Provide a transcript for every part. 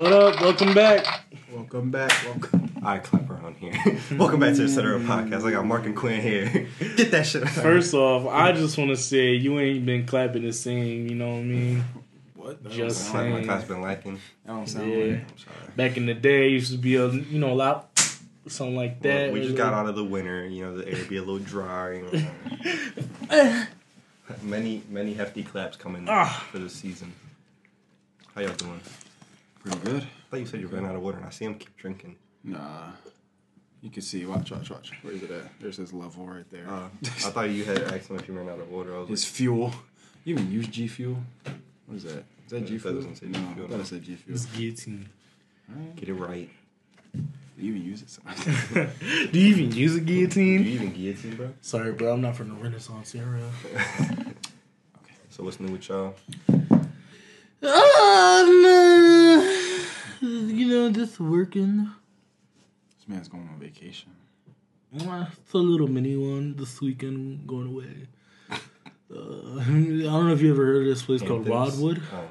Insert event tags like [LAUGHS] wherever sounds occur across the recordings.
What up? Welcome back. Welcome back. Welcome. I clap around here. [LAUGHS] Welcome back to the Center of Podcast. I got Mark and Quinn here. [LAUGHS] Get that shit. Out. First off, I just want to say you ain't been clapping the same. You know what I mean? what? Just Just like my class been lacking. That don't sound Yeah. right. I'm sorry. Back in the day, it used to be a you know a lot, something like Well, that. we just got out of the winter. You know, the air be a little dry. You know. [LAUGHS] many, many hefty claps coming Ah. for the season. How y'all doing? Pretty good. I thought you said you ran out of water, and I see him keep drinking. Nah. You can see. Watch, watch, watch. Where is it at? There's his level right there. Uh, I thought you had asked him if you ran out of water. I was his fuel. You even use G Fuel? What is that? Is that G that Fuel? doesn't say G no, Fuel, I thought no. it said G Fuel. It's guillotine. like, get it right. Do you even use it? [LAUGHS] [LAUGHS] Do you even use a Do you guillotine? even guillotine, bro? Sorry, bro. I'm not from the Renaissance era. [LAUGHS] Okay. So what's new with y'all? Oh, no. You know, just working. this man's going on vacation. It's a little mini one this weekend going away. [LAUGHS] Uh, I don't know if you ever heard of this place called Hamptons? Rodwood. Oh.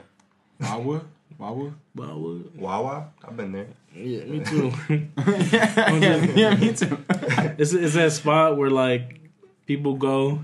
Wawa? Wawa? Rodwood. Wawa? I've been there. Yeah, me too. [LAUGHS] yeah, [LAUGHS] yeah, me too. it's it's that spot where like people go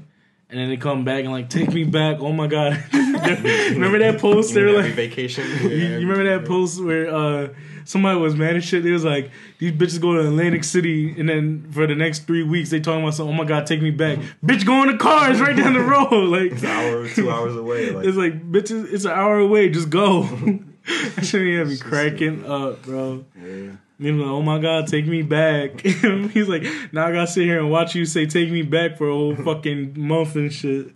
and then they come back and like take me back. Oh my god! [LAUGHS] remember that post? They were like, vacation. [LAUGHS] you, you remember that post where uh somebody was mad as shit? They was like, these bitches go to Atlantic City and then for the next three weeks they talking about something. Oh my god, take me back, [LAUGHS] bitch! Go in the car. It's right down the road. Like It's an hour two hours away. Like, It's like bitches. It's an hour away. Just go. that shit have me cracking up, bro. Yeah. He's like, oh my god, take me back. He's like, now I gotta sit here and watch you say take me back for a whole fucking month and shit.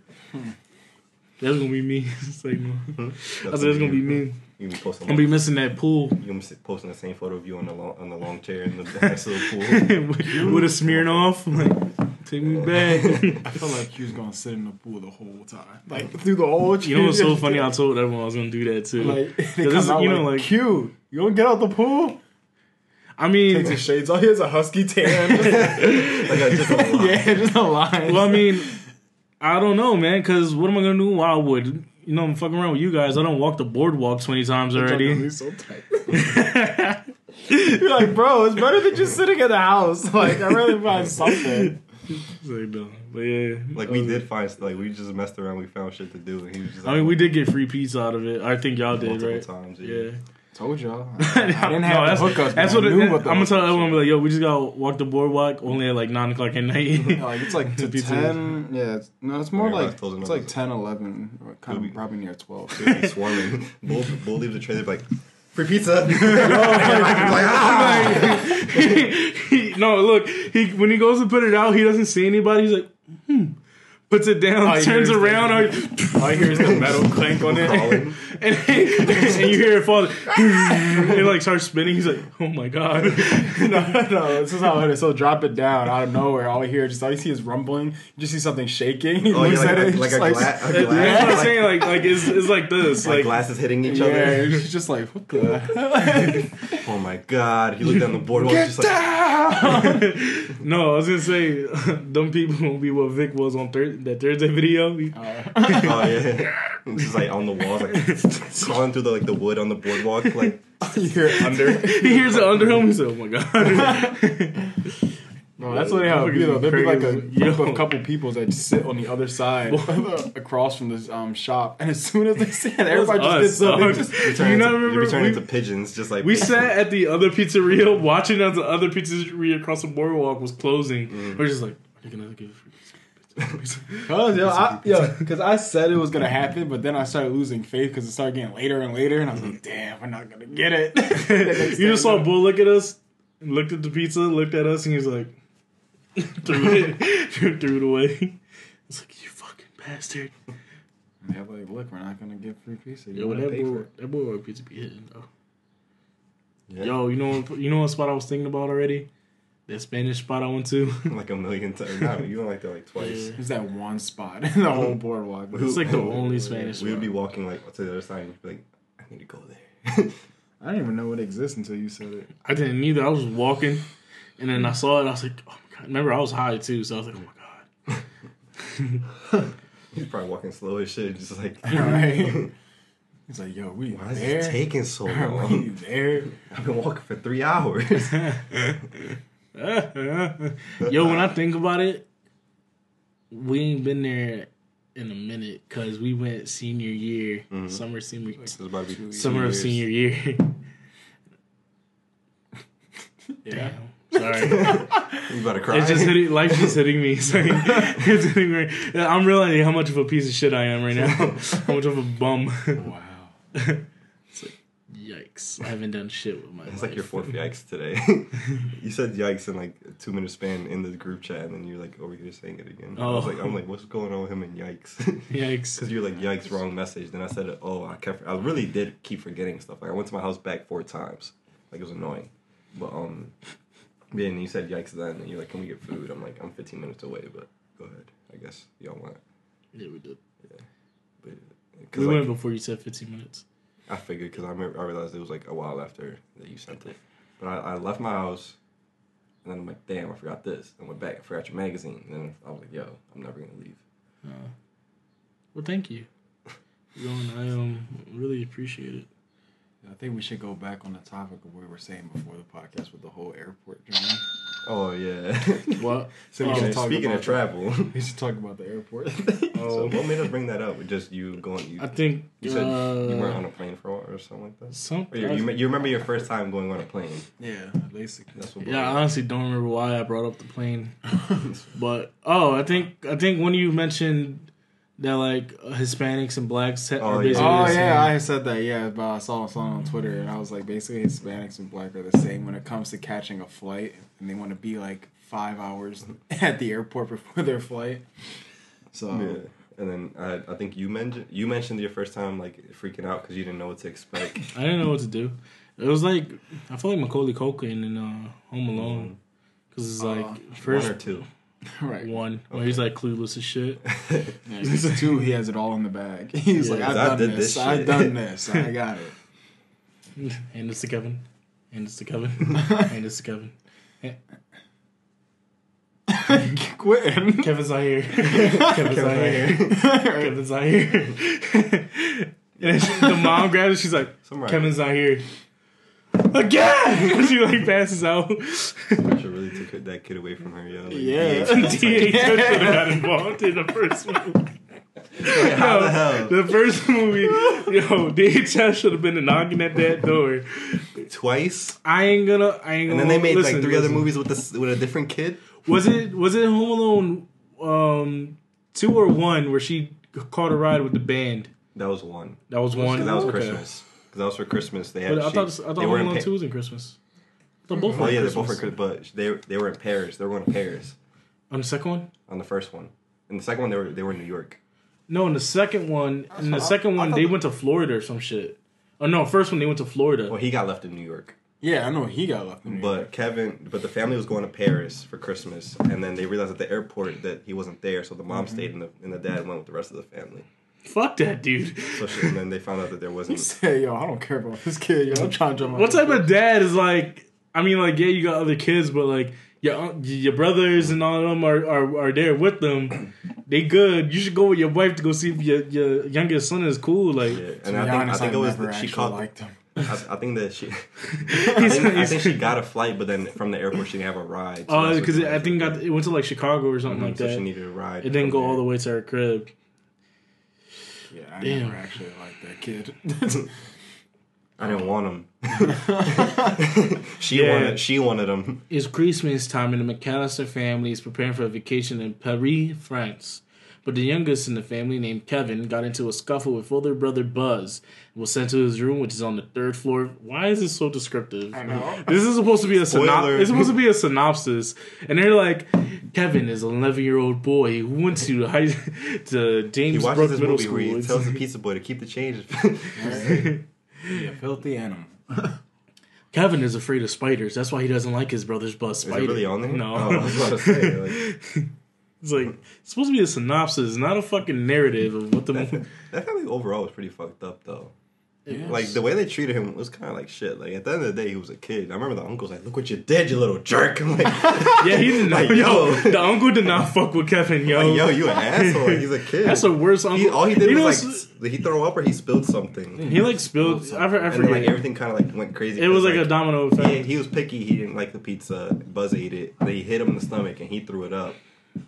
That's gonna be me. [LAUGHS] it's like, [LAUGHS] no. I said that's gonna be me. You be posting. I'm gonna be missing that pool you gonna be posting the same photo of you on the long, on the long chair in the nice little pool. [LAUGHS] with a smearing off. Like, take me back. I felt like he was going to sit in the pool the whole time. Like, through the whole you know what's so funny? I told everyone I was gonna do that too. Like, this come is- out you know, like, like- cute. You gonna get out the pool? I mean, Takes his shades off. He has a husky tan. like I just a lot. yeah, just a line. Well, I mean, I don't know, man. Because what am I gonna do in Wildwood? You know, I'm fucking around with you guys. I don't walk the boardwalk twenty times already. He's so tight. [LAUGHS] You're like, bro, it's better than just sitting in the house. [LAUGHS] Like, I really find something. It's like, no. But yeah, Like we Uh, did find like we just messed around. We found shit to do, and he was just. I mean, we did get free pizza out of it. I think y'all did, multiple right? times. Yeah. Told y'all. [LAUGHS] I didn't have No, the that's, hookups. that's but what I it, knew I'm gonna tell hookups everyone. were. Be like, yo, we just gotta walk the boardwalk only at like nine o'clock at night. [LAUGHS] [LAUGHS] Like it's like to Pizza. ten. Yeah, it's, no, it's more Everybody's like closing it's like 10, 11, or kind Maybe. of probably near twelve. He'd be swarming. Bull, Bull leaves the trailer like free pizza. like, ah! no, look, he when he goes to put it out, he doesn't see anybody. He's like, hmm. Puts it down, All turns hear is around, or, All I hear is the metal clank on it. Crawling. and, and you hear it fall. it like starts spinning. He's like, "Oh my god!" [LAUGHS] no, no, this is how it is. So drop it down out of nowhere. All I hear, just all you see is rumbling. You just see something shaking. He Oh, yeah, looks like, at it, like, just like a, gla- a That's what glass. I'm saying. Like, like it's, it's like this. like Like, glasses hitting each Yeah, other. it's just like what the. [LAUGHS] Oh my god! He looked down the boardwalk, Get just like down! [LAUGHS] no, I was gonna say, dumb people won't be what Vic was on thir- that Thursday video. He- oh yeah, just like on the walls, like [LAUGHS] crawling through the like the wood on the boardwalk, like [LAUGHS] you hear under. [LAUGHS] he hears it under him. He said, "Oh my god!" No, that's what they have. You know, there'd be like a Crazy. group Yo. of couple people that just sit on the other side, across from this um shop, and as soon as they see it, everybody just did something. dog. Just, you turn not remember- you turn we- into pigeons, just like We sat at the other pizzeria watching as the other pizzeria across the boardwalk was closing. We're just like, "Are you gonna give?" Cause yo, I, yo, cause I said it was gonna happen, but then I started losing faith because it started getting later and later, and I was like, "Damn, we're not gonna get it." [LAUGHS] You just saw Bull look at us, looked at the pizza, looked at us, and he was like, [LAUGHS] threw it, [LAUGHS] threw it away. It's like you fucking bastard. Yeah, like, look, we're not gonna get free pizza. You Yo, that boy, that boy pizza be hitting though. Yeah. Yo, you know, you know what spot I was thinking about already? That Spanish spot I went to. [LAUGHS] like a million times. No, you went like that like twice. Yeah. There's that one spot [LAUGHS] in the whole boardwalk. It's like the only Spanish We would be walking like to the other side, and be like, I need to go there. I didn't even know it exists until you said it. I didn't either. I was walking, and then I saw it. I was like, oh my god. Remember, I was high too, so I was like, oh my god. [LAUGHS] He's probably walking slow as shit, just like Right. He's like, yo, we Why is it taking so long? we long? there? I've been walking for three hours. [LAUGHS] Yo, when I think about it, we ain't been there in a minute because we went senior year, mm-hmm. summer senior, It's about to be two summer of senior year. [LAUGHS] Yeah. Sorry, [LAUGHS] You about to cry? it's just hitting. Life's just hitting me. Sorry, it's hitting me. I'm realizing how much of a piece of shit I am right now. how much of a bum. Wow. Yikes! I haven't done shit with my. It's like your fourth yikes [LAUGHS] today. [LAUGHS] you said yikes in like a two minute span in the group chat, and then you're like over here saying it again. I was Oh. like, I'm like, what's going on with him and yikes? [LAUGHS] Yikes! Because you're like, yikes, wrong message. Then I said, oh, I kept, I really did keep forgetting stuff. Like I went to my house back four times. Like it was annoying. But um, yeah, and you said yikes then, and you're like, can we get food? I'm like, I'm 15 minutes away, but go ahead. I guess y'all want. Yeah, we did. But, We cause went before you said 15 minutes. I figured because I remember I realized it was like a while after that you sent it. But I, I left my house, and then I'm like, damn, I forgot this. I went back, I forgot your magazine. And then I was like, yo, I'm never gonna leave. Uh, well, thank you. Yo, I um really appreciate it. I think we should go back on the topic of what we were saying before the podcast with the whole airport journey. Oh yeah. [LAUGHS] What? [LAUGHS] So we should speaking talk speaking about of travel, We should talk about the airport. [LAUGHS] so what made us bring that up? Just you going? You, I think you said uh, you weren't on a plane for a while or something like that. some. Or you, you, you remember your first time going on a plane? yeah, basically. That's what. yeah, I honestly don't remember why I brought up the plane, but oh, I think I think when you mentioned that like Hispanics and blacks ha- Oh, are yeah. basically Oh the same. yeah, I said that. Yeah, but I saw something on Twitter, and I was like, basically, Hispanics and black are the same when it comes to catching a flight, and they want to be like five hours [LAUGHS] at the airport before their flight. So Yeah. And then I, I think you mentioned you mentioned your first time like freaking out because you didn't know what to expect. [LAUGHS] I didn't know what to do. It was like I felt like Macaulay Culkin in uh, Home Alone because it's like Uh, first One or two. [LAUGHS] right, one where he's like clueless as shit. [LAUGHS] yeah, he's two. He has it all in the bag. [LAUGHS] He's Yeah, like, I've I done did this. this I've done this. I got it. And it's to Kevin. And it's to Kevin. and it's to Kevin. Quitting. Kevin's not here. Kevin's not here. Kevin's not here. and then she, the mom grabs it. She's like, Somebody Kevin's not here. Again! [LAUGHS] she like passes out. should really took that kid away from her, yo. Like, Yeah. DH. DH should have got involved in the first movie. Like, how Yo, the hell? The first movie, yo, DHS [LAUGHS] should have been knocking at that door. Twice, I ain't gonna. I ain't and gonna. then they made listen, like three other movies with this with a different kid. Was it was it Home Alone um two or one where she caught a ride with the band? That was one. That was one. That was Okay. Christmas. Because that was for Christmas. They had. But I she- thought I thought they Home were in Alone Pa- two was in Christmas. I thought both were Oh in yeah, they're both for Christmas. But they they were in Paris. They were going to Paris on the second one. on the first one. In the second one, they were they were in New York. No, in the second one, in the I- second I one, thought they the- went to Florida or some shit. Oh no, first one they went to Florida. Well, he got left in New York. Yeah, I know he got left. In New York. But Kevin, but the family was going to Paris for Christmas, and then they realized at the airport that he wasn't there, so the mom Mm-hmm. stayed, and the and the dad went with the rest of the family. Fuck that dude. So she, and then they found out that there wasn't. said, "Yo, I don't care about this kid. Yo, I'm trying to jump." What type of dad is like? I mean, like, yeah, you got other kids, but like, your your brothers and all of them are, are, are there with them. They good. You should go with your wife to go see if your, your youngest son is cool. Like, Yeah, To and be I think honest, I think I it was never that she actually caught. liked him. I, I think that she. [LAUGHS] I think, I think she got a flight, but then from the airport she didn't have a ride. so Oh, that's what because I think got, it went to like Chicago or something Mhm, like so that. she needed a ride. it didn't from go all the way to her crib. Yeah, I Damn. never actually liked that kid. [LAUGHS] I didn't want him. [LAUGHS] she Yeah. wanted. She wanted him. It's Christmas time, and the McAllister family is preparing for a vacation in Paris, France. But the youngest in the family, named Kevin, got into a scuffle with older brother Buzz and was sent to his room, which is on the third floor. Why is this so descriptive? I know. [LAUGHS] This is supposed to be a Spoiler. synop- It's supposed to be a synopsis, and they're like, Kevin is an 11 year old boy who went to high [LAUGHS] to He James watches Brooke this Middle movie School. where he tells the [LAUGHS] pizza boy to keep the change. yeah, filthy animal. Kevin is afraid of spiders. That's why he doesn't like his brother's Buzz Is Spider. it really on there? No. Oh, I was about to say. Like, It's like it's supposed to be a synopsis, not a fucking narrative of what the movie. that, that family overall was pretty fucked up, though. Like the way they treated him was kind of like shit. Like at the end of the day, he was a kid. I remember the uncle's like, "Look what you did, you little jerk." [LAUGHS] I'm like, [LAUGHS] Yeah, he didn't. Like, yo, yo. the uncle did not fuck with Kevin, yo. like, "Yo, you an [LAUGHS] asshole." Like, he's a kid. That's the worst uncle. He, all he did You was what's- like, did he throw up or he spilled something, he like spilled. I, for- I and then like everything kind of like went crazy. it was 'cause, like, a domino effect. He, he was picky. He didn't like the pizza. Buzz ate it. They hit him in the stomach, and he threw it up.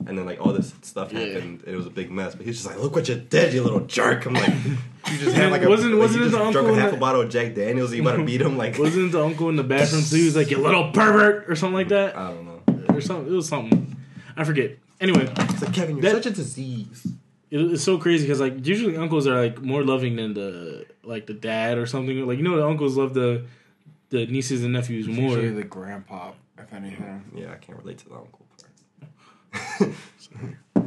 And then like all this stuff happened. It was a big mess. But he's just like, "Look what you did, you little jerk!" I'm like, [LAUGHS] "You just had like a Wasn't- like, wasn't you just the drunk uncle a half the- a bottle of Jack Daniels. And you about to beat him like Wasn't the uncle in the [LAUGHS] bathroom too? He was like, "You little pervert" or something like that, I don't know. or something. It was something. I forget. Anyway, It's like Kevin, you're That- such a disease. it, it's so crazy because like usually uncles are like more loving than the like the dad or something. Like you know, the uncles love the the nieces and nephews more. Usually the grandpa, if anything. Yeah, I can't relate to the uncle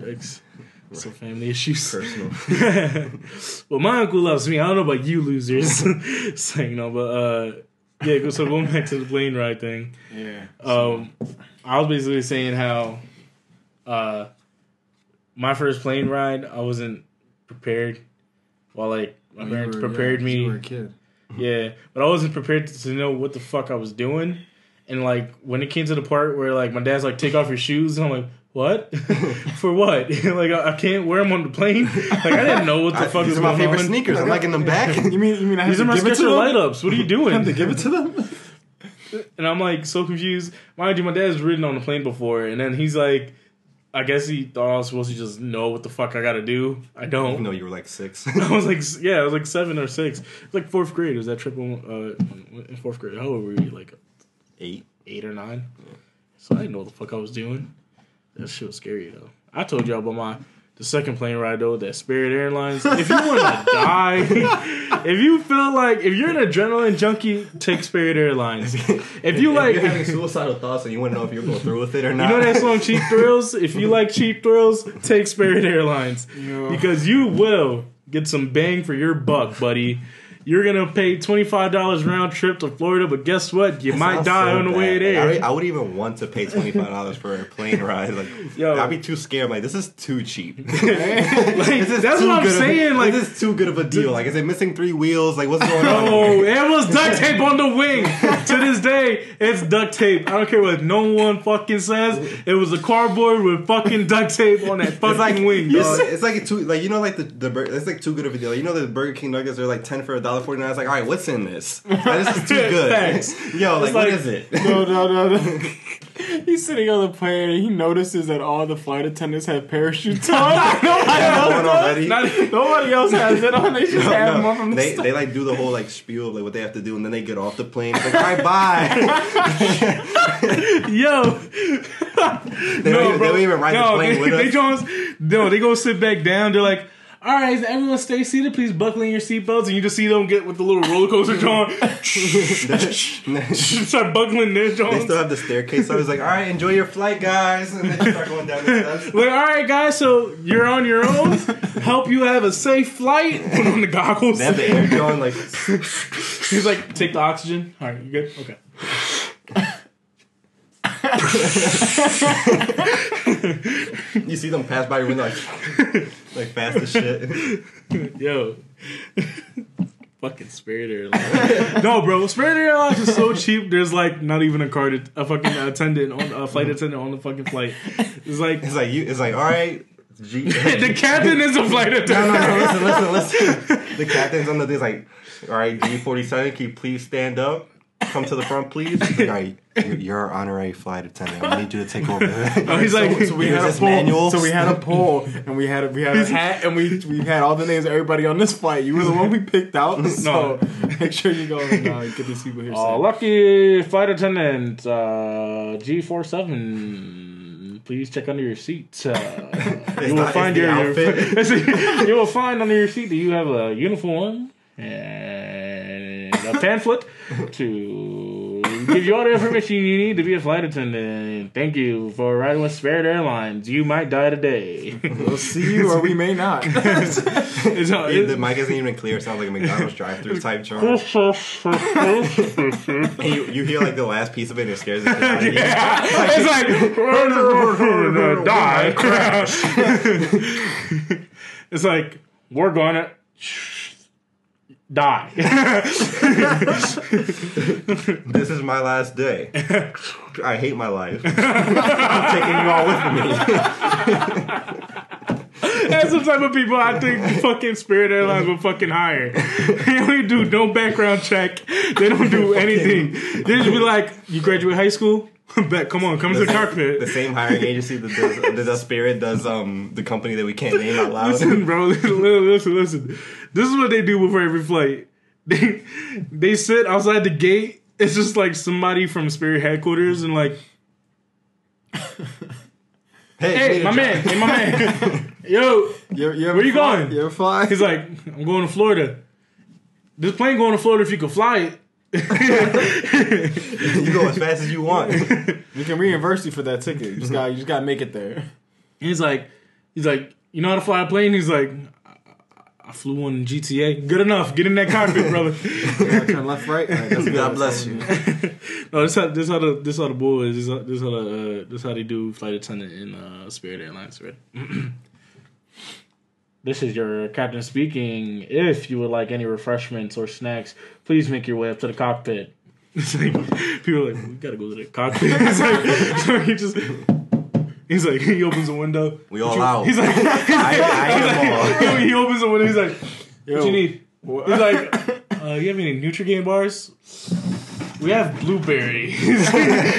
It's, it's family issues. Personal. [LAUGHS] well, my uncle loves me. I don't know about you losers. [LAUGHS] Saying no, but uh, yeah. So going back to the plane ride thing. Yeah. Um, I was basically saying how, uh, my first plane ride, I wasn't prepared. While like my You parents were- prepared yeah, me. You were a kid. [LAUGHS] Yeah, but I wasn't prepared to, to know what the fuck I was doing. And like when it came to the part where like my dad's like, "Take off your shoes," and I'm like, "What? [LAUGHS] For what? [LAUGHS] like I, I can't wear them on the plane." Like I didn't know what the I- fuck these was are my going favorite on. sneakers. I'm not getting them back. [LAUGHS] You mean you mean I have These are to my give it to Skechers them? light ups. What are you doing? Have to give it to them? and I'm like so confused. Mind you, my dad's ridden on the plane before, and then he's like, I guess he thought I was supposed to just know what the fuck I gotta do. I don't. No, you were like six. I was like, yeah, I was like seven or six. It was like fourth grade. It was that triple uh, in fourth grade. How old were you? Like Eight. eight or nine. So I didn't know what the fuck I was doing. That shit was scary though. I told y'all about my the second plane ride though, that Spirit Airlines. If you want to [LAUGHS] die, [LAUGHS] if you feel like if you're an adrenaline junkie, take Spirit Airlines. [LAUGHS] If you like, you're having suicidal thoughts and you want to know if you're going through with it or not. You know that song Cheap Thrills? If you like cheap thrills, take Spirit Airlines. Yeah. Because you will get some bang for your buck, buddy. You're gonna pay twenty five dollars round trip to Florida, but guess what? You might die so on the way there. I, I would even want to pay twenty five dollars for a plane ride. Like, Yo. I'd be too scared. Like, this is too cheap. [LAUGHS] Like, This is that's too what I'm of a- saying. Like, this is too good of a deal. Like, is it missing three wheels? Like, what's going on? oh, it was duct tape on the wing. to this day, it's duct tape. I don't care what no one fucking says. It was a cardboard with fucking duct tape on that fucking It's like wing. It's, dog. it's like a two, like you know, like the the it's like too good of a deal. Like, you know, the Burger King nuggets are like ten for a dollar forty nine. It's like, all right, what's in this? Like, this is too [LAUGHS] good. Facts. [LAUGHS] Yo, like, like- is it? [LAUGHS] No, no, no, no. He's sitting on the plane and he notices that all the flight attendants have parachutes on. Nobody else. Not- Nobody else has it on. They just No, have no. them on from the they, start. they like do the whole like spiel of like what they have to do and then they get off the plane. It's like, all right, bye. Yo, They, don't even, they don't even ride no, the plane they, with they us. don't. No, they go sit back down. They're like, "All right, everyone, stay seated. Please buckle in your seatbelts." And you just see them get with the little roller coaster John, [LAUGHS] start buckling their They Johns. still have the staircase. So I was like, all right, enjoy your flight, guys. And then start going down the steps. [LAUGHS] Like, all right, guys, so you're on your own. Help you have a safe flight. Put on the goggles. They have the air going like, He's like, take the oxygen. All right, you good? Okay. [LAUGHS] you see them pass by your window like, [LAUGHS] like fast as shit. [LAUGHS] Yo. fucking Spirit Airlines. no, bro, Spirit Airlines is so cheap. There's like not even a card, a fucking attendant on a flight attendant on the fucking flight. It's like It's like you. It's like all right. G- the captain is a flight attendant. no, no. no. Listen, listen, listen. The captain's on the thing's like, all right, G forty seven. Can you please stand up? Come to the front, please. He's [LAUGHS] like, all right, you're, you're our honorary flight attendant. I need you to take over. [LAUGHS] Oh, he's like, so we had a poll. manual. So we had a [LAUGHS] poll, and we had a, we had a hat, and we we had all the names of everybody on this flight. You were the one we picked out. So make sure you go and uh, get these people here. Oh, soon. lucky flight attendant, uh, G47. Please check under your seat. Uh, you will not- find your, your you will find under your seat that you have a uniform and a pamphlet to give you all the information you need to be a flight attendant. Thank you for riding with Spirit Airlines. You might die today. We'll see you, or we may not. [LAUGHS] It's- the mic isn't even clear. It sounds like a McDonald's drive-through type charge. You, you hear like the last piece of it and it scares the shit out of you. it's like die crash. [LAUGHS] it's like we're gonna. Die. [LAUGHS] This is my last day. I hate my life. I'm taking you all with me. That's the type of people I think fucking Spirit Airlines will fucking hire. They don't do no background check. They don't do anything. They just be like, "You graduate high school? [LAUGHS] Bet, come on, come to the carpet. The same hiring agency that does, that does [LAUGHS] Spirit does um the company that we can't name out loud. Listen, bro. [LAUGHS] Listen, listen. This is what they do before every flight. They they sit outside the gate. It's just like somebody from Spirit headquarters and like, "Hey, hey my man, hey, my man, yo." You, you Where you fly? going? You ever fly? He's like, "I'm going to Florida." This plane going to Florida if you can fly it. [LAUGHS] You go as fast as you want. we can reimburse you for that ticket. You just got you just got to make it there. He's like, he's like, you know how to fly a plane? He's like, I, I flew one in GTA. Good enough. Get in that cockpit, brother. You gotta turn left, right. All right, that's [LAUGHS] good. God bless you. [LAUGHS] no, this how this how the this how the boys this how, this how the uh, this how they do flight attendant in uh, Spirit Airlines, right? [CLEARS THROAT] this is your captain speaking. If you would like any refreshments or snacks, please make your way up to the cockpit. [LAUGHS] It's like people are like, we gotta go to the cockpit. [LAUGHS] It's like, so he just. He's like, he opens a window. We all out. He's like, I, I am all. he opens the window. He's like, Yo, "What you need?" He's like, [LAUGHS] uh, "You have any Nutrigrain bars?" We have blueberry. [LAUGHS]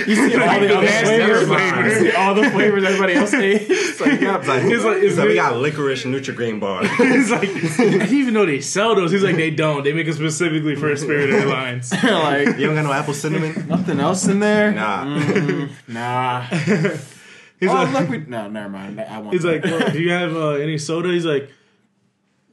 You see [LAUGHS] all the the other flavors. You see all the flavors everybody else [LAUGHS] ate. It's like, yeah, It's like, It's like- it's it's like we got licorice Nutrigrain bar. He's like, I didn't even know they sell those. He's like, they don't. They make them specifically for Spirit Airlines. like You don't got no apple cinnamon? nothing else in there. Nah. Mm, nah. He's oh, like, look, we, no, never mind. I want. he's like, "Yo, do you have uh, any soda? He's like,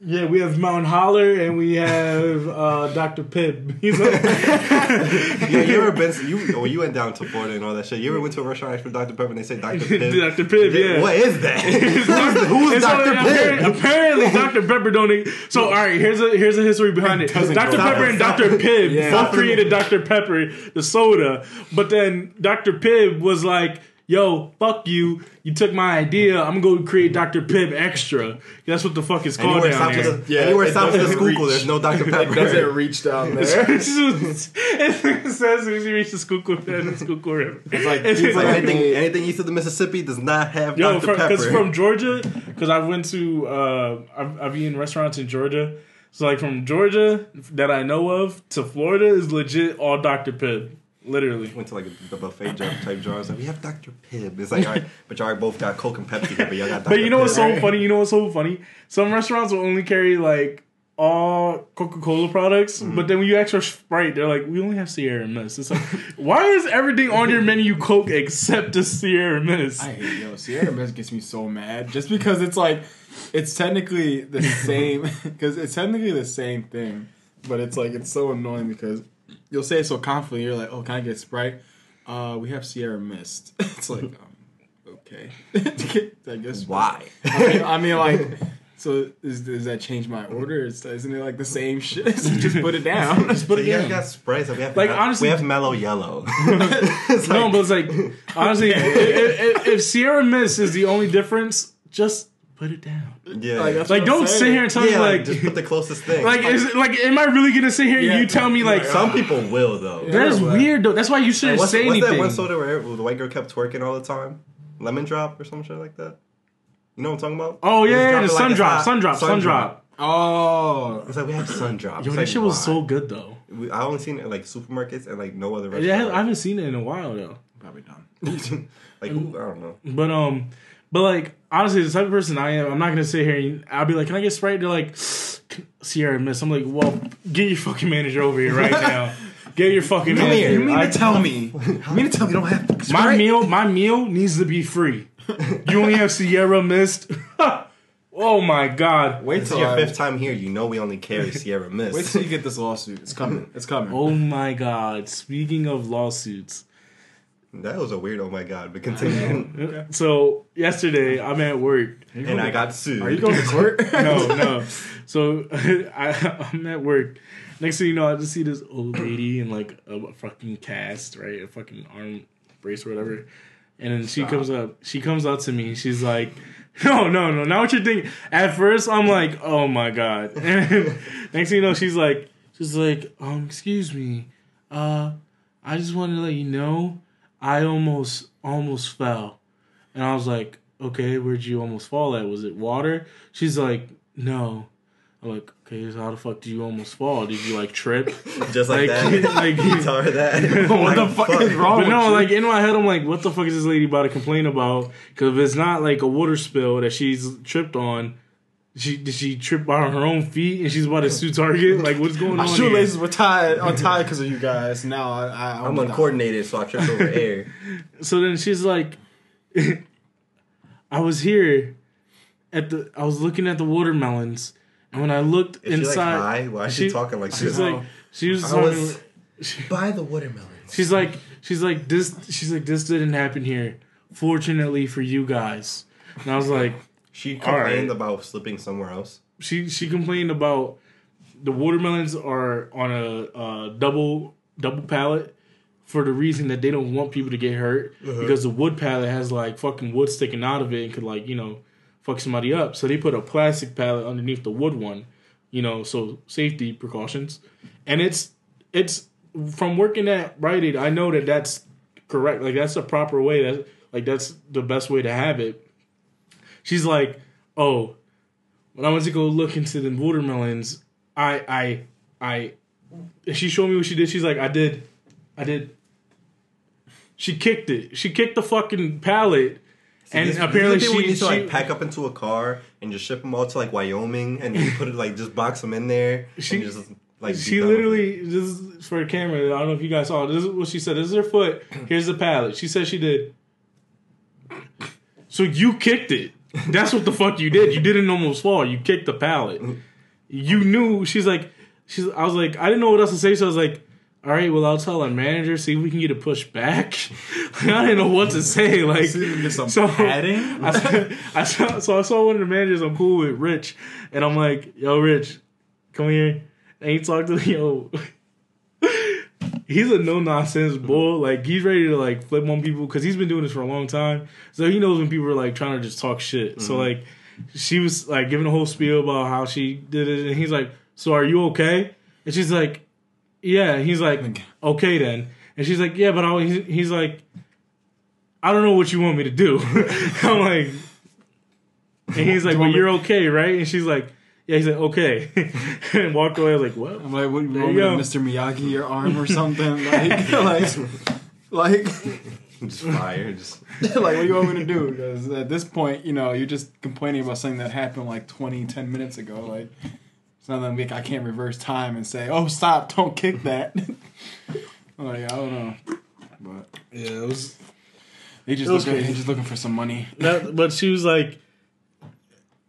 yeah, we have Mountain Holler and we have uh, Dr. Pibb. [LAUGHS] He's like, [LAUGHS] Yeah, you ever been? You when you went down to Florida and all that shit. You ever went to a restaurant for Dr Pepper and they say Dr [LAUGHS] Pibb? Dr. Pibb, yeah. What is that? Who's, who's Dr apparently, Pibb? apparently, Dr. Pepper don't. Eat. So, all right, here's a here's a history behind it. doesn't Dr. Pepper down. and Dr. Pibb Yeah. both created Dr. Pepper, the soda. But then Dr. Pibb was like, "Yo, fuck you! You took my idea. I'm gonna go create Dr. Pibb Extra. That's what the fuck it's called Anywhere down south there." of the, Yeah, anywhere south of the doesn't Schuylkill, there's no Dr Pepper. [LAUGHS] doesn't reach down [LAUGHS] there. it says as you reach the Schuylkill, the Schuylkill River. It's like It's people Like like anything, anything [LAUGHS] east of the Mississippi does not have Yo, Dr Pepper. because from Georgia, because I went to, uh, I've, I've eaten restaurants in Georgia. So like from Georgia that I know of to Florida is legit all Dr. Pibb, literally. went to like the buffet job type jar. It's like we have Dr Pibb. It's like, all right, but y'all both got Coke and Pepsi, here, but y'all got Dr But you know what's so funny? You know what's so funny? Some restaurants will only carry like all Coca Cola products, Mm-hmm. but then when you ask for Sprite, they're like, we only have Sierra Mist. It's like, why is everything on your menu Coke except the Sierra Mist? I hate yo Sierra Mist gets me so mad just because it's like it's technically the [LAUGHS] same because it's technically the same thing, but it's like it's so annoying because you'll say it so confidently. You're like, "Oh, can I get Sprite?" Uh, we have Sierra Mist. [LAUGHS] It's like, um, okay, [LAUGHS] I guess. Why? I mean, I mean, like, so is, does that change my order? Is, isn't it like the same shit? [LAUGHS] So just put it down. Just But put it you guys down. got Sprites. We have Like, me- honestly- we have Mellow Yellow. It's No, like- but it's like honestly, if, if, if Sierra Mist is the only difference, just put it down. yeah, Like, Like, don't sit here and tell yeah, me like, like, just put the closest thing. [LAUGHS] like, is it, like, am I really gonna sit here and Yeah, you tell me like, like, some people will though. that is Yeah, but- weird though? That's why you shouldn't what's, say what's anything. that one soda where the white girl kept twerking all the time? Lemon drop or some shit like that. You know what I'm talking about? Oh yeah, yeah, Just the drop sun like drop, it's sun hot. drop, sun drop. Oh, It's like we have sun drop. Yo, It's that like, shit was why? so good though. We- I only seen it in like supermarkets and like no other restaurants. Yeah, I haven't seen it in a while though. probably done. [LAUGHS] like who, I don't know. But um, but like honestly, the type of person I am, I'm not gonna sit here and I'll be like, "Can I get Sprite?" They're like, "Sierra Mist." I'm like, "Well, get your fucking manager over here right [LAUGHS] now. Get your fucking Come manager." here. You mean I- to tell me? [LAUGHS] You mean to tell me you don't have Sprite? my meal, my meal needs to be free. You only have Sierra Mist. [LAUGHS] oh my god. Wait This till your I, fifth time here. You know we only carry Sierra Mist. Wait till you get this lawsuit. It's coming. It's coming. Oh my god. Speaking of lawsuits. That was a weird. Oh my god! But continue. [LAUGHS] So yesterday I'm at work. and I got sued. Are you going to court? [LAUGHS] no, [LAUGHS] no. So I, I'm at work. Next thing you know, I just see this old lady in like a fucking cast, right? A fucking arm brace or whatever. And then she Stop. comes up. She comes up to me. and She's like, "No, no, no! Not what you're thinking." At first, I'm like, "Oh my god!" And next thing you know, she's like, "She's like, um, excuse me, uh, I just wanted to let you know, I almost, almost fell." And I was like, "Okay, where'd you almost fall at? Was it water?" She's like, "No." I'm like, "Okay, so how the fuck did you almost fall? Did you like trip?" [LAUGHS] Just like, Like- that. [LAUGHS] like- [LAUGHS] Tell her that. What the fuck is wrong? But with no, you? like in my head, I'm like, what the fuck is this lady about to complain about? Because if it's not like a water spill that she's tripped on, she did she trip on her own feet and she's about to sue Target? Like, what's going My on? shoelaces here? were tied untied because of you guys. Now I, I I'm almost died. uncoordinated, so I tripped over [LAUGHS] air. So then she's like, [LAUGHS] I was here at the, I was looking at the watermelons, and when I looked Is she like inside, high? Why is she, she- talking like she's like, she was I talking. was [LAUGHS] by the watermelons. She's like, she's like this. She's like, this didn't happen here. Fortunately for you guys. And I was like, She All right. complained about slipping somewhere else. she she complained about the watermelons are on a uh, double double pallet for the reason that they don't want people to get hurt because the wood pallet has like fucking wood sticking out of it and could like you know fuck somebody up. So they put a plastic pallet underneath the wood one, you know, so safety precautions. And it's it's from working at Rite Aid, I know that that's correct. Like that's the proper way. That like that's the best way to have it. She's like, oh, when I went to go look into the watermelons, I I I and she showed me what she did. She's like, I did I did she kicked it. She kicked the fucking pallet. And These- these are apparently we she, need to she like pack up into a car and just ship them all to like Wyoming and put it like just box them in there. She- and just like she literally this is for the camera. I don't know if you guys saw. This is what she said. This is her foot. Here's the pallet. She said she did. So you kicked it. That's what the fuck you did. You didn't almost fall. You kicked the pallet. You knew. She's like, she's. I was like, I didn't know what else to say. So I was like, all right, well, I'll tell our manager. See if we can get a push back. [LAUGHS] I didn't know what to say. Like, See if we can get some so padding. I, saw, I saw, so I saw one of the managers I'm cool with, Rich, and I'm like, "Yo, Rich, come here." And he talked to me, yo. He's a no nonsense bull. Like he's ready to like flip on people because he's been doing this for a long time. So he knows when people are like trying to just talk shit. So like, she was like giving a whole spiel about how she did it, and he's like, "So are you okay?" And she's like, "Yeah." And he's like, "Okay then." And she's like, "Yeah, but I." He's, he's like, "I don't know what you want me to do." [LAUGHS] I'm like, and he's like, "But want you're okay, right?" And she's like, "Yeah." He's like, "Okay," [LAUGHS] and walked away. I was like, "What?" I'm like, what, you There want you to. Mr. Miyagi your arm or something? [LAUGHS] [LAUGHS] Like, like, like, just fire. Just like, what do you want me to do? Because at this point, you know, you're just complaining about something that happened like 20, 10 minutes ago. Like, it's not like I can't reverse time and say, oh, stop, don't kick that. I'm like, I don't know. But Yeah, it was. he just was looking, crazy. he's just looking for some money. That, but she was like,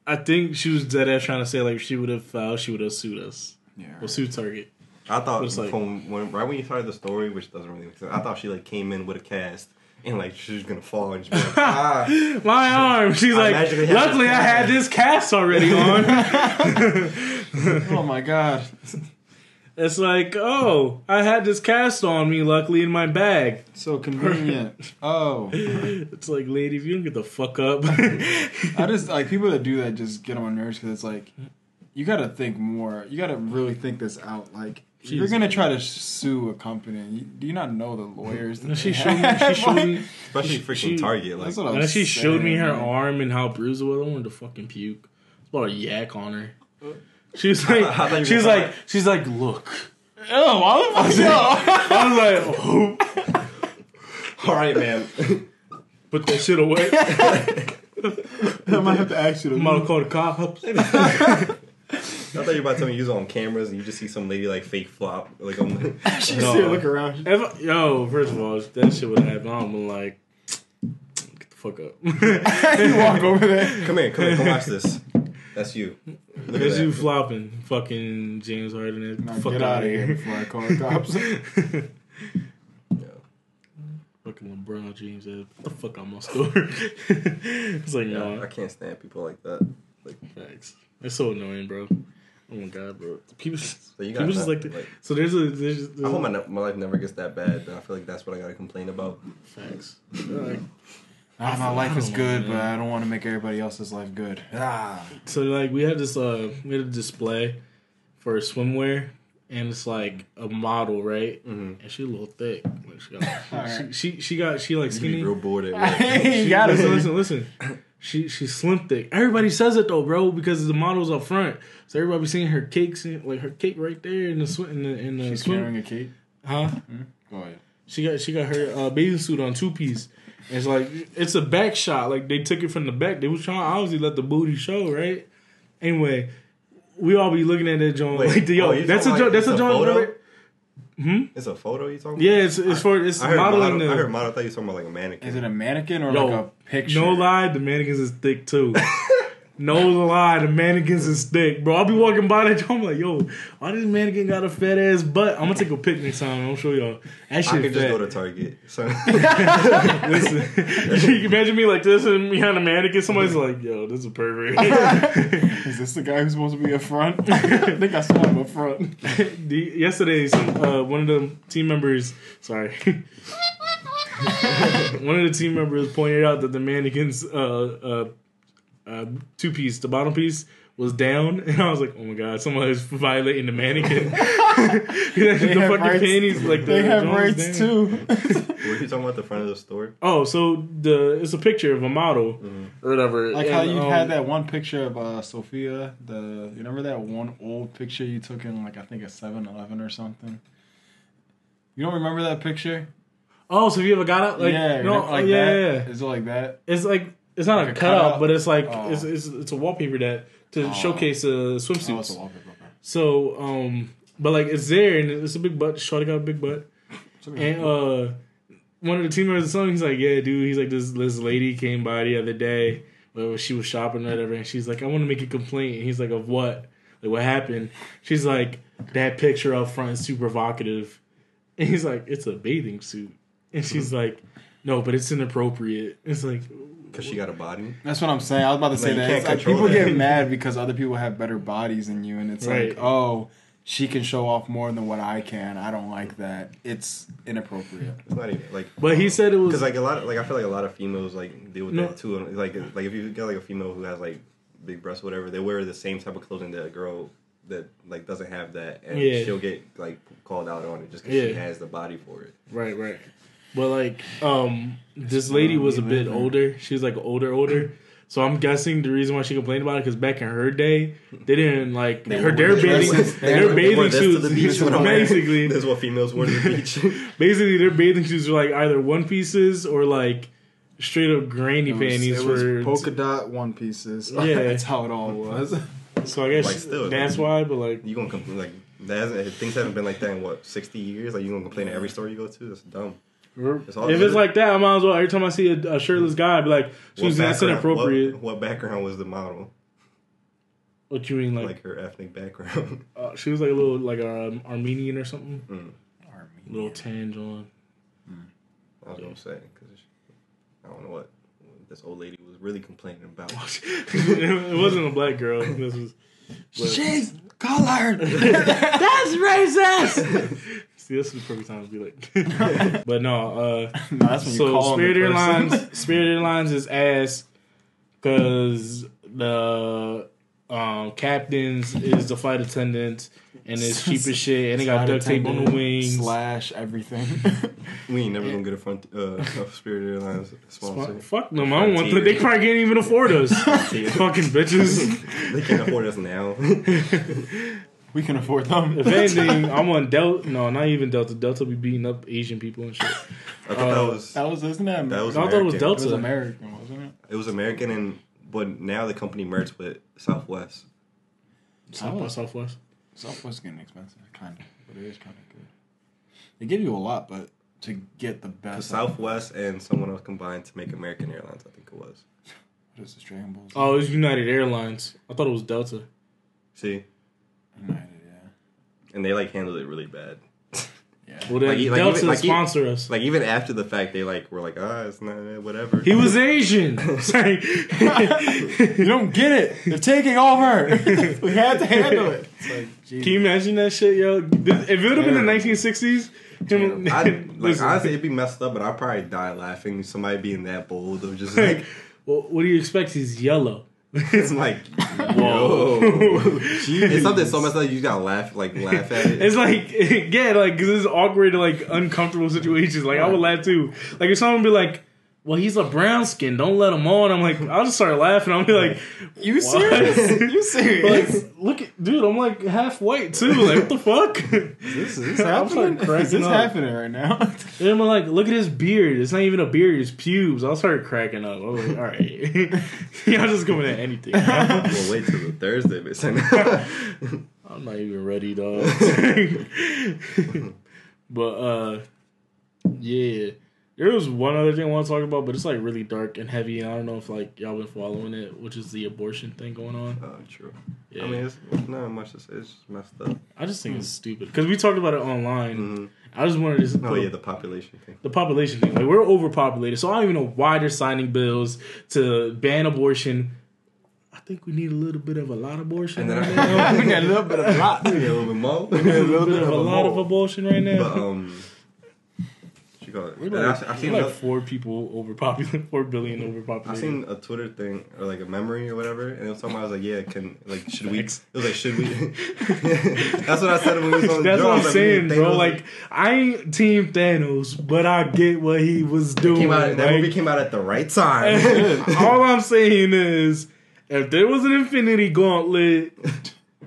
I think she was dead ass trying to say like if she would have filed, she would have sued us. Yeah. Well, sued Target. I thought It's like- from when right when you started the story, which doesn't really make sense. I thought she like came in with a cast and like she's gonna fall and just be like, [LAUGHS] ah. My arm. She's I like, luckily I had this cast already on. [LAUGHS] [LAUGHS] oh my god. It's like, oh, I had this cast on me, luckily in my bag. So convenient. [LAUGHS] Oh. It's like, lady, if you don't get the fuck up. I [LAUGHS] just like people that do that just get on my nerves because it's like you got to think more. You got to really think this out. Like if you're gonna man. try to sue a company. You, do you not know the lawyers? That [LAUGHS] she showed me. She showed me. Especially freaking She- Target. Like That's what I'm And she showed me her man. arm and how bruised it was. I wanted to fucking puke. It's about a yak on her. Uh, She was like, [LAUGHS] thought you were she's gonna like, she's like, look. Oh, why the fuck? I was like, oh, [LAUGHS] all right, man. [LAUGHS] put that shit away. I might have to ask you to. I'm gonna call the cops. I thought you were about to tell me you was on cameras and you just see some lady like fake flop like on the She No. see her look around. If, yo, first of all, that shit would have happened, I'm been like, get the fuck up. you walk over there. Come here, come here, come watch this. That's you. Look at Because you flopping, fucking James Harden. and Now fuck get out out of here before I call the cops. [LAUGHS] fucking LeBron James. Said, Get the fuck out my store. [LAUGHS] it's like Yeah, no, I can't stand people like that. Like, facts. It's so annoying, bro. Oh my god, bro. People, So you people just that, like, to, like- so there's a there's, there's I hope my, my life never gets that bad. But I feel like that's what I gotta complain about. facts. Like, Ah, my life is good, man. but I don't want to make everybody else's life good. Ah. So like we had this uh we had a display for swimwear and it's like a model, right? Mm-hmm. And she a little thick. Like she got Alright. [LAUGHS] she, she she got she like skinny. real bored at [LAUGHS] work. you She, got listen, it. listen, listen. She she's slim thick. Everybody says it though, bro, because the model's up front. So everybody be seeing her cakes and like her cake right there in the swim in the in the She's swim. carrying a cake. Huh? Go ahead. She got she got her uh, bathing suit on two piece. And it's like it's a back shot. Like they took it from the back. They was trying to obviously let the booty show, right? Anyway, we all be looking at that joint Wait, like, yo, oh, that's a talking joint. like That's a joint. photo? Hmm. It's a photo you talking? Yeah, it's it's for it's I heard modeling. model. the, I heard model. I thought you were talking about like a mannequin. Is it a mannequin or Yo, like a picture? No lie, the mannequins is thick too. [LAUGHS] no lie, the mannequins is thick, bro. I'll be walking by that joint. I'm like, yo, why this mannequin got a fat ass butt? I'm gonna take a pic next time. I'll show y'all. That I shit could just go to Target. So [LAUGHS] [LAUGHS] Listen, you imagine me like this and behind a mannequin. Somebody's like, "Yo, this is a pervert." [LAUGHS] Is this the guy who's supposed to be up front? I think I saw him up front. the, yesterday, some, uh, one of the team members, sorry, one of the team members pointed out that the mannequin's uh, uh, uh, two piece, the bottom piece. Was down, [LAUGHS] and I was like, "Oh my god, somebody's violating the mannequin." [LAUGHS] [LAUGHS] the fucking rights. panties, like the They have joints rights down. too. were you talking about the front of the store? Oh, so the it's a picture of a model or whatever. Like how you um, had that one picture of uh, Sophia. The you remember that one old picture you took in like I think a 7-Eleven or something. You don't remember that picture? Oh, so have you ever got it? Like, yeah, no, like oh, yeah, that. yeah, yeah. Is it like that? It's like it's not Like a, cutout, cutout? but it's like Oh. it's, it's it's a wallpaper that to Oh. showcase uh, Oh, swimsuits. a wallpaper. okay. so, um, but like it's there and it's a big butt. Shorty got a big butt, and uh, one of the team members of the song, he's like, "Yeah, dude." He's like, "This this lady came by the other day, well, she was shopping or whatever, and she's like, I want to make a complaint." And he's like, "Of what? Like what happened?" She's like, "That picture up front is too provocative," and he's like, "It's a bathing suit," and she's [LAUGHS] like. No, but it's inappropriate. It's like, Because she got a body. That's what I'm saying. I was about to say you that. like people that. get mad because other people have better bodies than you, and it's Right. like, oh, she can show off more than what I can. I don't like that. It's inappropriate. It's not even like. but he said it was Because like a lot, of, like I feel like a lot of females like deal with No. that too. And, Like like if you get like a female who has like big breasts, or whatever, they wear the same type of clothing that a girl that like doesn't have that, and Yeah. she'll get like called out on it just because she has the body for it. Right, right. But like, um, this lady was a bit older. She was like older, older. So I'm guessing the reason why she complained about it because back in her day, they didn't like her wore their bathing dresses. They their They bathing this suits. the beach basically, This is what females wear to the beach. [LAUGHS] basically their bathing suits were like either one pieces or like straight up granny It was, panties it was for. polka dot one pieces. Yeah. [LAUGHS] that's how it all was. so I guess Like, still, that's like- why. But like, you gonna complain like that hasn't, things haven't been like that in what sixty years? Like you gonna complain at every store you go to? That's dumb. It's all if good. it's like that, I might as well. Every time I see a, a shirtless guy, I'd be like, "She's that's inappropriate." What, what background was the model? What, you mean, like, Like her ethnic background. [LAUGHS] uh, she was like a little like um, Armenian or something, mm, little tange on. I was gonna say because I don't know what this old lady was really complaining about. [LAUGHS] it wasn't a black girl. This was. but- She's colored. [LAUGHS] That's racist. [LAUGHS] See, this is the perfect time to be like. [LAUGHS] but no, uh, no, that's when you so call Spirit them the person. Airlines, Spirit Airlines is ass because the um, captains is the flight attendants and it's cheap as shit and they got duct tape on the attendant wings. slash everything. [LAUGHS] We ain't never gonna get a front uh, a Spirit Airlines sponsor. Fuck, fuck them. I don't want them. They probably can't even afford us. [LAUGHS] Fucking bitches. [LAUGHS] they can't afford us now. we can afford them. If anything, I'm on Delta. No, not even Delta. Delta will be beating up Asian people and shit. I thought Uh, that was that was isn't that? that was I thought it was American. Delta. It was American, wasn't it? It was American, and but now the company merged with Southwest. South by Southwest. Southwest getting expensive, kind of, but it is kind of good. They give you a lot, but to get the The best, Southwest and someone else combined to make American Airlines. I think it was. What is this Dragon Balls? Oh, it was United Airlines. I thought it was Delta. See, United, yeah, and they like handled it really bad. Yeah. Well, then Like, like, Delta even- like, sponsor us. Like even after the fact, they like were like, ah, it's not eh, whatever. He was Asian. [LAUGHS] Sorry. [LAUGHS] You don't get it. They're taking over. [LAUGHS] we had to handle it. It's like, Can you imagine that shit, yo? If it would have been the 1960s, him, I like honestly, it'd be messed up, but I'd probably die laughing. Somebody being that bold of just like, well, what do you expect? He's yellow. [LAUGHS] it's like, Whoa. [LAUGHS] it's something so messed up. You gotta laugh, like laugh at it. [LAUGHS] It's like, yeah, like, cause it's awkward, like, uncomfortable situations. Like, I would laugh too. Like, if someone be like, well, he's a brown skin, don't let him on. I'm like, I'll just start laughing. I'll be like, You serious? [LAUGHS] You serious? like, look at, dude, I'm like half white too. Like, what the fuck? [LAUGHS] this is [LAUGHS] happening. starting Is this up. happening right now? And I'm like, look at his beard. It's not even a beard, it's pubes. I'll start cracking up. I was like, all right. Y'all just going at anything. man. We'll wait till the Thursday, but I'm not even ready, dog. but uh yeah. There was one other thing I want to talk about, but it's like really dark and heavy, and I don't know if like y'all been following it, which is the abortion thing going on. Oh, true. Yeah. I mean, it's, it's not much to say. It's just messed up. I just think it's stupid because we talked about it online. Mhm. I just wanted to Oh put yeah, the population thing. the population thing. Like we're overpopulated, so I don't even know why they're signing bills to ban abortion. I think we need a little bit of a lot of abortion And then right I- now. [LAUGHS] we got a little bit of a lot. Yeah, a little bit more. a little bit of a lot of abortion right now. But um, what you call it? We're And like, I, I seen like another- four people overpopulated, [LAUGHS] four billion I overpopulated. seen a Twitter thing or like a memory or whatever, and it was talking about I was like, yeah, can like should we? It was like should we? [LAUGHS] That's what I said when we was on. [LAUGHS] That's Joe. What I'm like, saying, Thanos- bro. Like I ain't Team Thanos, but I get what he was doing. out, that movie came out at the right time. all I'm saying is, if there was an Infinity Gauntlet,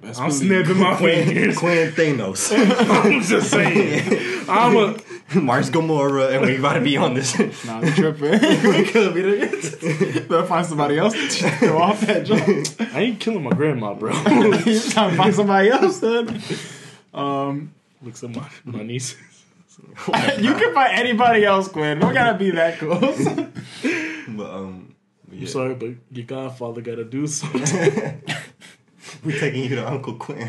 Best I'm movie. snapping my Quinn, fingers. Quinn Thanos, [LAUGHS] I'm just saying. I'm a. [LAUGHS] Mars Gamora, and we about to be on this. [LAUGHS] Nah, I'm tripping. we could be the. Better find somebody else to throw off that joint. I ain't killing my grandma, bro. you trying to find somebody else then? Um, Looks at my my niece. you can find anybody else, Quinn. Don't gotta be that close. but um, yeah. I'm sorry, but your godfather got to do something. We taking you to Uncle Quinn. [LAUGHS]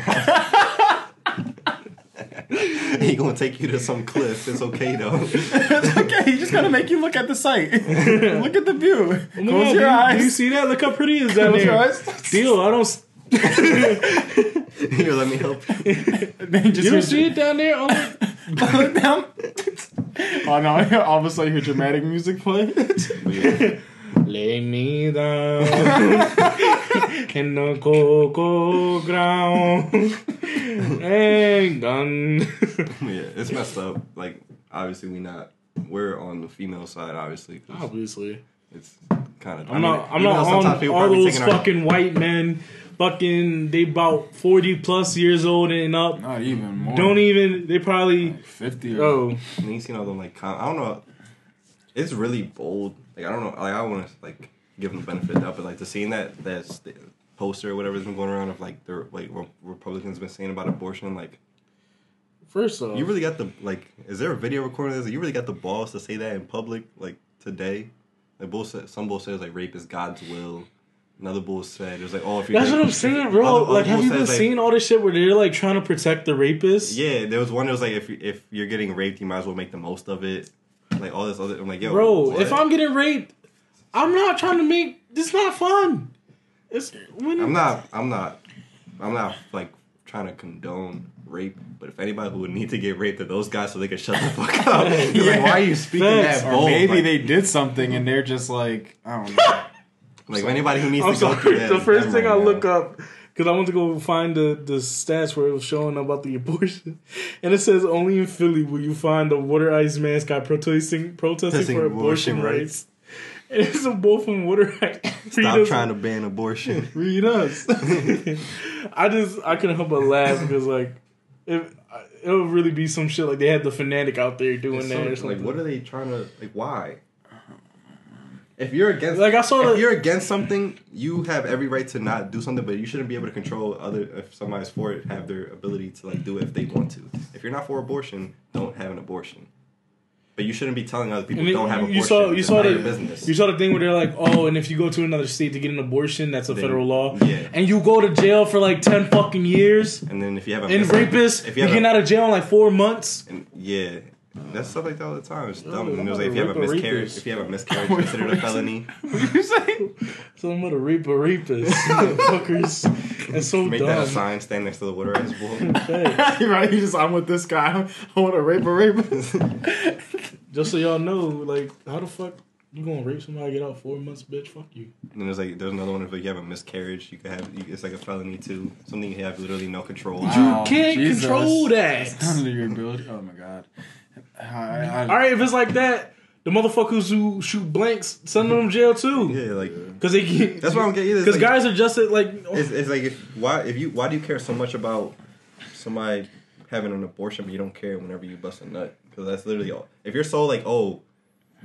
he gonna take you to some cliff. It's okay though. it's okay. He's just gonna make you look at the site. [LAUGHS] look at the view. Oh my Close God, your do, eyes. do you see that? Look how pretty is that Close your there. eyes. Deal. I don't. s- Here, let me help. you. [LAUGHS] Then just You don't see it down there? Oh, look down. oh no! All of a sudden, you hear dramatic music play. But yeah. Lay [LAUGHS] me down in the cocoa ground. and gun. yeah, it's messed up. Like, obviously, we not. We're on the female side, obviously. Obviously. It's kind of. I'm not. I'm not on all those fucking white men. Fucking, they about forty plus years old and up. Not even more. Don't even. They probably. fifty. Or, Oh, And you seen all them like. I don't know. It's really bold. Like I don't know. Like I want to like give them the benefit of the doubt, but like the seeing that that st- poster or whatever's been going around of like the like what Republicans been saying about abortion, like first off, you really got the like. Is there a video recording of this? You really got the balls to say that in public, like today? Like bull said, some bull says like rape is God's will. Another bull said it was like, oh, if you That's what I'm saying, bro. Other- other like, have you been like- seeing all this shit where they're like trying to protect the rapists? Yeah, there was one that was like, if you- if you're getting raped, you might as well make the most of it. Like all this other, I'm like, yo, Bro, what? if I'm getting raped, I'm not trying to make this not fun. It's when I'm not, I'm not, I'm not like trying to condone rape, but if anybody who would need to get raped are those guys so they can shut the fuck [LAUGHS] up. Yeah. Like, why are you speaking Facts. that or bold? maybe Like- they did something and they're just like, I don't know. [LAUGHS] like anybody who needs I'm to go through sorry. that. The first them thing I right look up because I went to go find the the stats where it was showing about the abortion, [LAUGHS] and it says only in Philly will you find a water ice mascot protesting protesting Protesting for abortion, abortion rights. [LAUGHS] And it's a bull from water [LAUGHS] ice. Stop trying to ban abortion. Read us. I just I couldn't help but laugh because like it it would really be some shit like they had the fanatic out there doing It's that or something. like, what are they trying to like? Why? If you're against, Like, I saw if the- you're against something, you have every right to not do something, but you shouldn't be able to control other. If somebody's for it, have their ability to like do it if they want to. If you're not for abortion, don't have an abortion. but you shouldn't be telling other people And who don't have abortion. you saw you saw the business. you saw the thing where they're like, oh, and if you go to another state to get an abortion, that's a Then- federal law. yeah. And you go to jail for like ten fucking years. and then if you have a And rapists, if you get a, out of jail in like four months. and, yeah. That's stuff like that all the time. It's dumb. And it was like if you have a miscarriage, rapist. if you have a miscarriage, [LAUGHS] considered a felony. What you say? So I'm gonna rape a rapist, [LAUGHS] fuckers. It's so Make dumb. that a sign, stand next to the water ice bowl. [LAUGHS] Hey, right? You just I'm with this guy. I want to rape a rapist. just so y'all know, like, how the fuck you gonna rape somebody get out four months, bitch? Fuck you. And then there's like there's another one if like, you have a miscarriage, you could have you, it's like a felony too. Something you have literally no control. Wow. You can't Jesus. control It's that. under your ability. Oh my god. I, I, All right, if it's like that, the motherfuckers who shoot blanks send them to jail too. Yeah, like Cause they can. that's why I'm getting. Because Like, guys are just at, like. it's, it's like if why if you why do you care so much about somebody having an abortion but you don't care whenever you bust a nut because that's literally all. If you're so like oh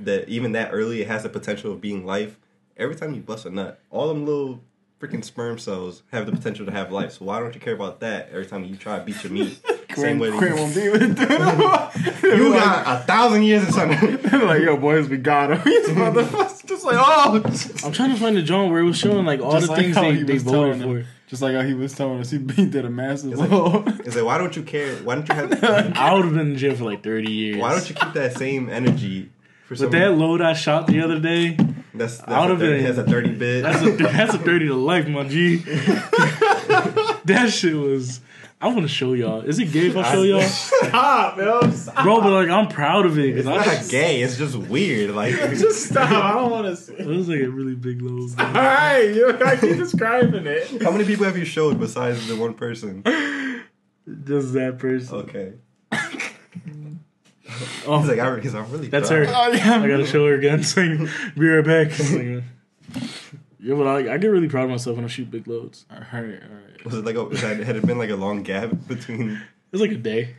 that even that early it has the potential of being life. Every time you bust a nut, all them little freaking sperm cells have the potential to have life. So why don't you care about that every time you try to beat your meat? [LAUGHS] Same way Quinn that won't be with you, you got a thousand years in something. [LAUGHS] like, yo, boys, we got him. [LAUGHS] He's motherfucker. Just like, oh. I'm trying to find the joint where it was showing like all Just the like things how they, he they was voted telling for. him. Just like how he was telling us, he, beat did a massive It's like- load. It's like why don't you care? Why don't you have? I would have been in jail for like 30 years. Why don't you keep that same energy for With someone that load I shot the other day, that's, that's I been- has a dirty bit. that's a that's a 30 to [LAUGHS] life, my G. that shit was. I want to show y'all. Is it gay if I show y'all? [LAUGHS] Stop, yo. Bro, but like I'm proud of it. It's I not just- gay. It's just weird. Like [LAUGHS] Just stop. I don't want to see. It was like a really big load. All right, you I keep describing it. how many people have you showed besides the one person? Just that person. Okay. Oh, He's like, I, he's like, I'm really. That's proud. her. Oh, yeah. I gotta show her again. [LAUGHS] So you- be right back. Like, [LAUGHS] yeah, but I, I get really proud of myself when I shoot big loads. All right, all right. Was it like a? Was that, had it been like a long gap between? It was like a day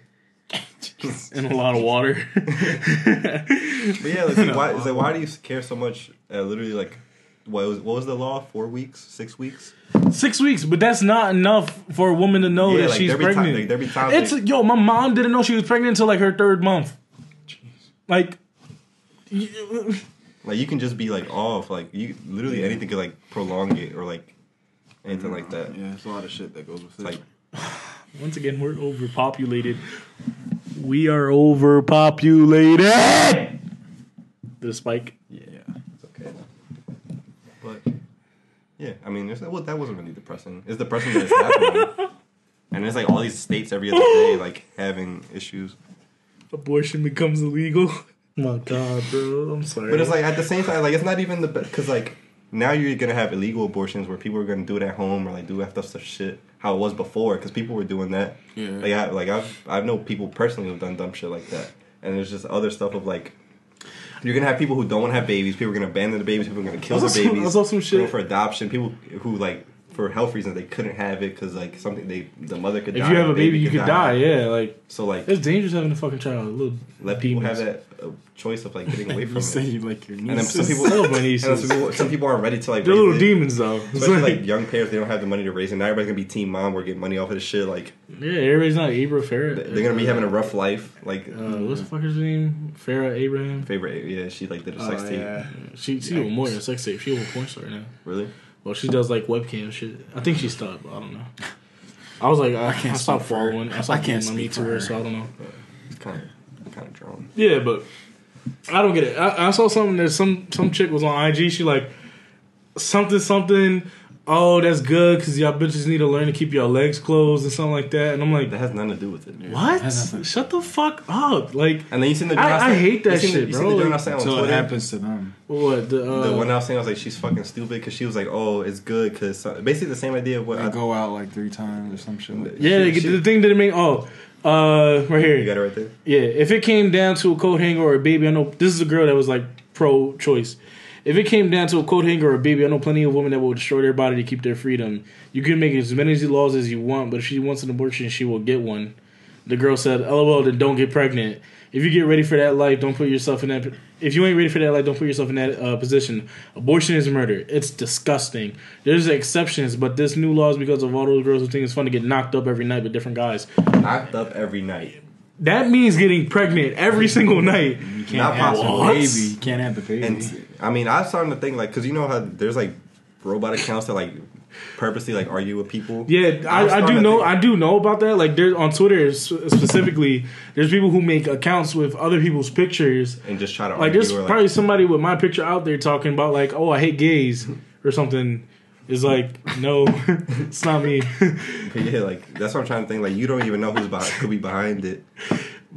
[LAUGHS] and a lot of water. But yeah, like, why? It's like, why do you care so much? Uh, literally, like, what was what was the law? Four weeks? Six weeks? Six weeks, but that's not enough for a woman to know yeah, that like she's there be pregnant. time, like there be times. it's like, yo, my mom didn't know she was pregnant until like her third month. Like, like you can just be like off. Like you literally anything could like prolong it or like anything like that. Yeah, it's a lot of shit that goes with it. like once again, we're overpopulated. We are overpopulated. The spike. yeah, it's okay. But yeah, I mean, it's, well, that wasn't really depressing. It's depressing that it's happening. [LAUGHS] And it's like all these states every other day, like having issues. Abortion becomes illegal. My God, bro, I'm sorry. But it's like at the same time, like it's not even the because like now you're gonna have illegal abortions where people are gonna do it at home or like do after stuff shit how it was before because people were doing that. Yeah. Like I like I've I know people personally who've done dumb shit like that, and there's just other stuff of like. You're gonna have people who don't want to have babies. People are gonna abandon the babies. People are gonna kill I the saw some- babies. I saw some put shit. for adoption. People who like for health reasons they couldn't have it because like something they the mother could. if die, you have a baby, you could die. Yeah, like So like it's dangerous having a fucking child. Little let people demons. have that uh, choice of like getting [LAUGHS] away from say it. you like your And then some people, [LAUGHS] love my and nieces. some people, some people aren't ready to like. They're little it. demons though. Especially like- young parents, they don't have the money to raise it. Now everybody's gonna be team mom. We're getting money off of this shit. Like yeah, everybody's not Abra Farah. they're gonna be having a rough life. Like Uh, what's the fucker's name? Farrah Abraham. favorite, yeah, she like did a Oh, sex tape. yeah. She she was more than a sex tape. She a porn star now. Really? Well, she does like webcam shit. I think she stopped. But I don't know. I was like, I, I, can't stopped speak following. I I stopped can't getting my speak to her, her. so I don't know. It's kind of kind of drawn. Yeah, but I don't get it. I, I saw something that some some chick was on IG. She like something something. Oh, that's good because y'all bitches need to learn to keep your legs closed and something like that. And I'm like, That has nothing to do with it. what? Has Shut the fuck up! Like, And then you seen the. I- I hate that you seen the- shit, you bro. Seen the Like, on Until it happens to them. what the uh, The one I was saying I was like, she's fucking stupid because she was like, oh, it's good because basically the same idea of what They I go out like three times or some shit. Like. Yeah, She- the, the thing that it made. Oh, uh, right here. You got it right there. Yeah, if it came down to a coat hanger or a baby, I know this is a girl that was like pro-choice. If it came down to a coat hanger or a baby, I know plenty of women that will destroy their body to keep their freedom. You can make as many laws as you want, but if she wants an abortion, she will get one. The girl said, "LOL, then don't get pregnant. If you get ready for that life, don't put yourself in that. If you ain't ready for that life, don't put yourself in that uh, position. Abortion is murder. It's disgusting. There's exceptions, but this new law is because of all those girls who think it's fun to get knocked up every night with different guys. Knocked up every night. that means getting pregnant every single night. You can't Not have the possible. baby. You can't have the baby. And I mean, I was starting to think like, cause you know how there's like robot accounts that like purposely like argue with people. Yeah, I, I do know. think- I do know about that. Like, there's on Twitter specifically. There's people who make accounts with other people's pictures. and just try to Like, argue there's or, like, probably somebody with my picture out there talking about like, oh, I hate gays or something. Is like, no, [LAUGHS] it's not me. [LAUGHS] Yeah, like that's what I'm trying to think. Like you don't even know who's behind, could be behind it.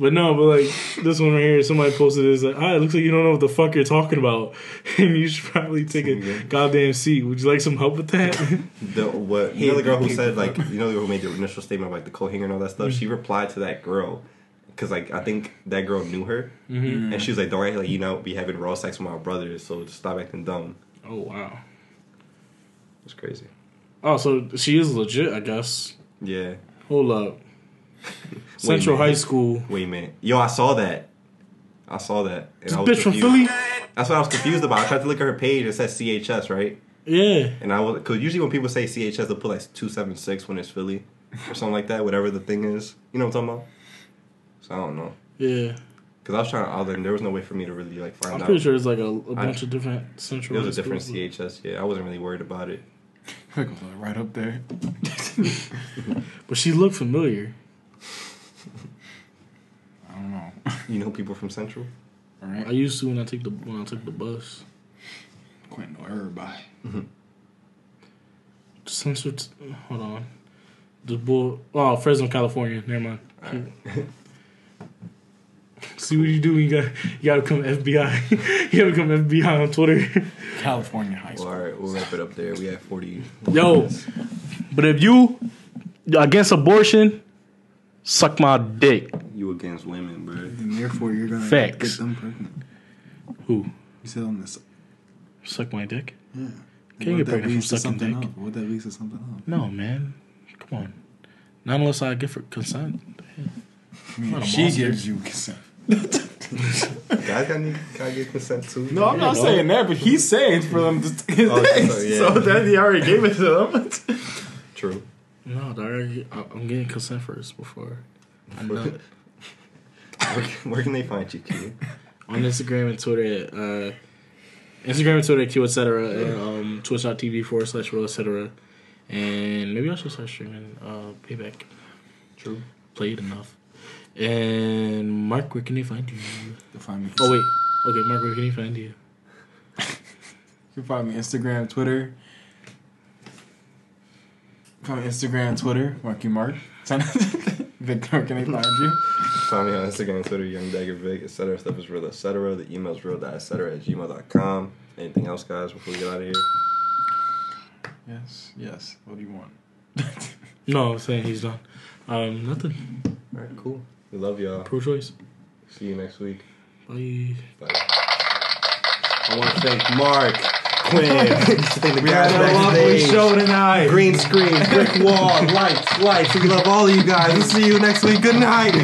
But no, but like this one right here, somebody posted is like, ah, it looks like you don't know what the fuck you're talking about, [LAUGHS] and you should probably take a goddamn seat. Would you like some help with that? [LAUGHS] The what you know the girl who said like you know the girl who made the initial statement of like the co-hanger and all that stuff. She replied to that girl because like I think that girl knew her, mm-hmm. and she was like, "Don't act like you know be having raw sex with my brothers, so just stop acting dumb." Oh wow. It's crazy. Oh, so she is legit, I guess. Yeah. Hold up. Central. High School. Wait a minute. Yo, I saw that. I saw that. And This I was bitch from confused. Philly. That's what I was confused about. I tried to look at her page. It says CHS, right? Yeah. And I was because usually when people say CHS, they'll put like two seven six when it's Philly or something like that. Whatever the thing is, you know what I'm talking about. So I don't know Yeah. because I was trying to. I was like, there was no way for me to really like find I'm out. pretty sure it's like a bunch of different Central. It was a High different schools. CHS. Yeah, I wasn't really worried about it. [LAUGHS] right up there. [LAUGHS] But she looked familiar. I don't know. You know people from Central. All I used to when I take the when I took the bus. Quite know everybody. Mm-hmm. Central. T- hold on. The bull. Oh, Fresno, California. Never mind. [LAUGHS] See what you do when you got you gotta become FBI. [LAUGHS] you gotta become FBI on Twitter. California high Well, school. all right, we'll wrap it up there. We have forty. Yo, but if you against abortion, suck my dick. You against women, bro? And therefore, you're gonna Facts. get them pregnant. Who? You said on this. Suck my dick? Yeah. Can't get pregnant from sucking something dick. Up? What that leads to something else. No, man. Come on. Not unless I give her consent. I mean, she gives you consent. [LAUGHS] Guys got need gotta get consent too. No, I'm not Yeah, saying that, but he's saying for them to take oh, [LAUGHS] his Oh, dick. so, yeah. So then he already gave it to them. True. No, dog, I- I'm getting consent first before I know. [LAUGHS] Where, where can they find you, Q? On Instagram and Twitter, uh, Instagram and Twitter, Q, etc., and um, twitch.tv forward slash real, etc. And maybe I should start streaming uh, Payback. True. Played enough. And Mark, where can they find you? To find me. Oh, wait. Okay, Mark, where can they find you? [LAUGHS] You can find me Instagram, Twitter. Find me Instagram, Twitter, Marky Mark. Victor, [LAUGHS] where can they find you? Find me on Instagram, and Twitter, Young Dagger Vic, etc. Stuff is real, etc. The email's real, etc. at gmail.com. Anything else, guys, before we get out of here? Yes, yes. What do you want? [LAUGHS] No, I'm saying he's done. Um, nothing. All right, cool. We love y'all. Pro choice. See you next week. Bye. Bye. I want to thank Mark, Quinn, [LAUGHS] thank the We guys had a lovely show tonight. Green screen, brick wall, lights, lights. We love all of you guys. We'll see you next week. Good night.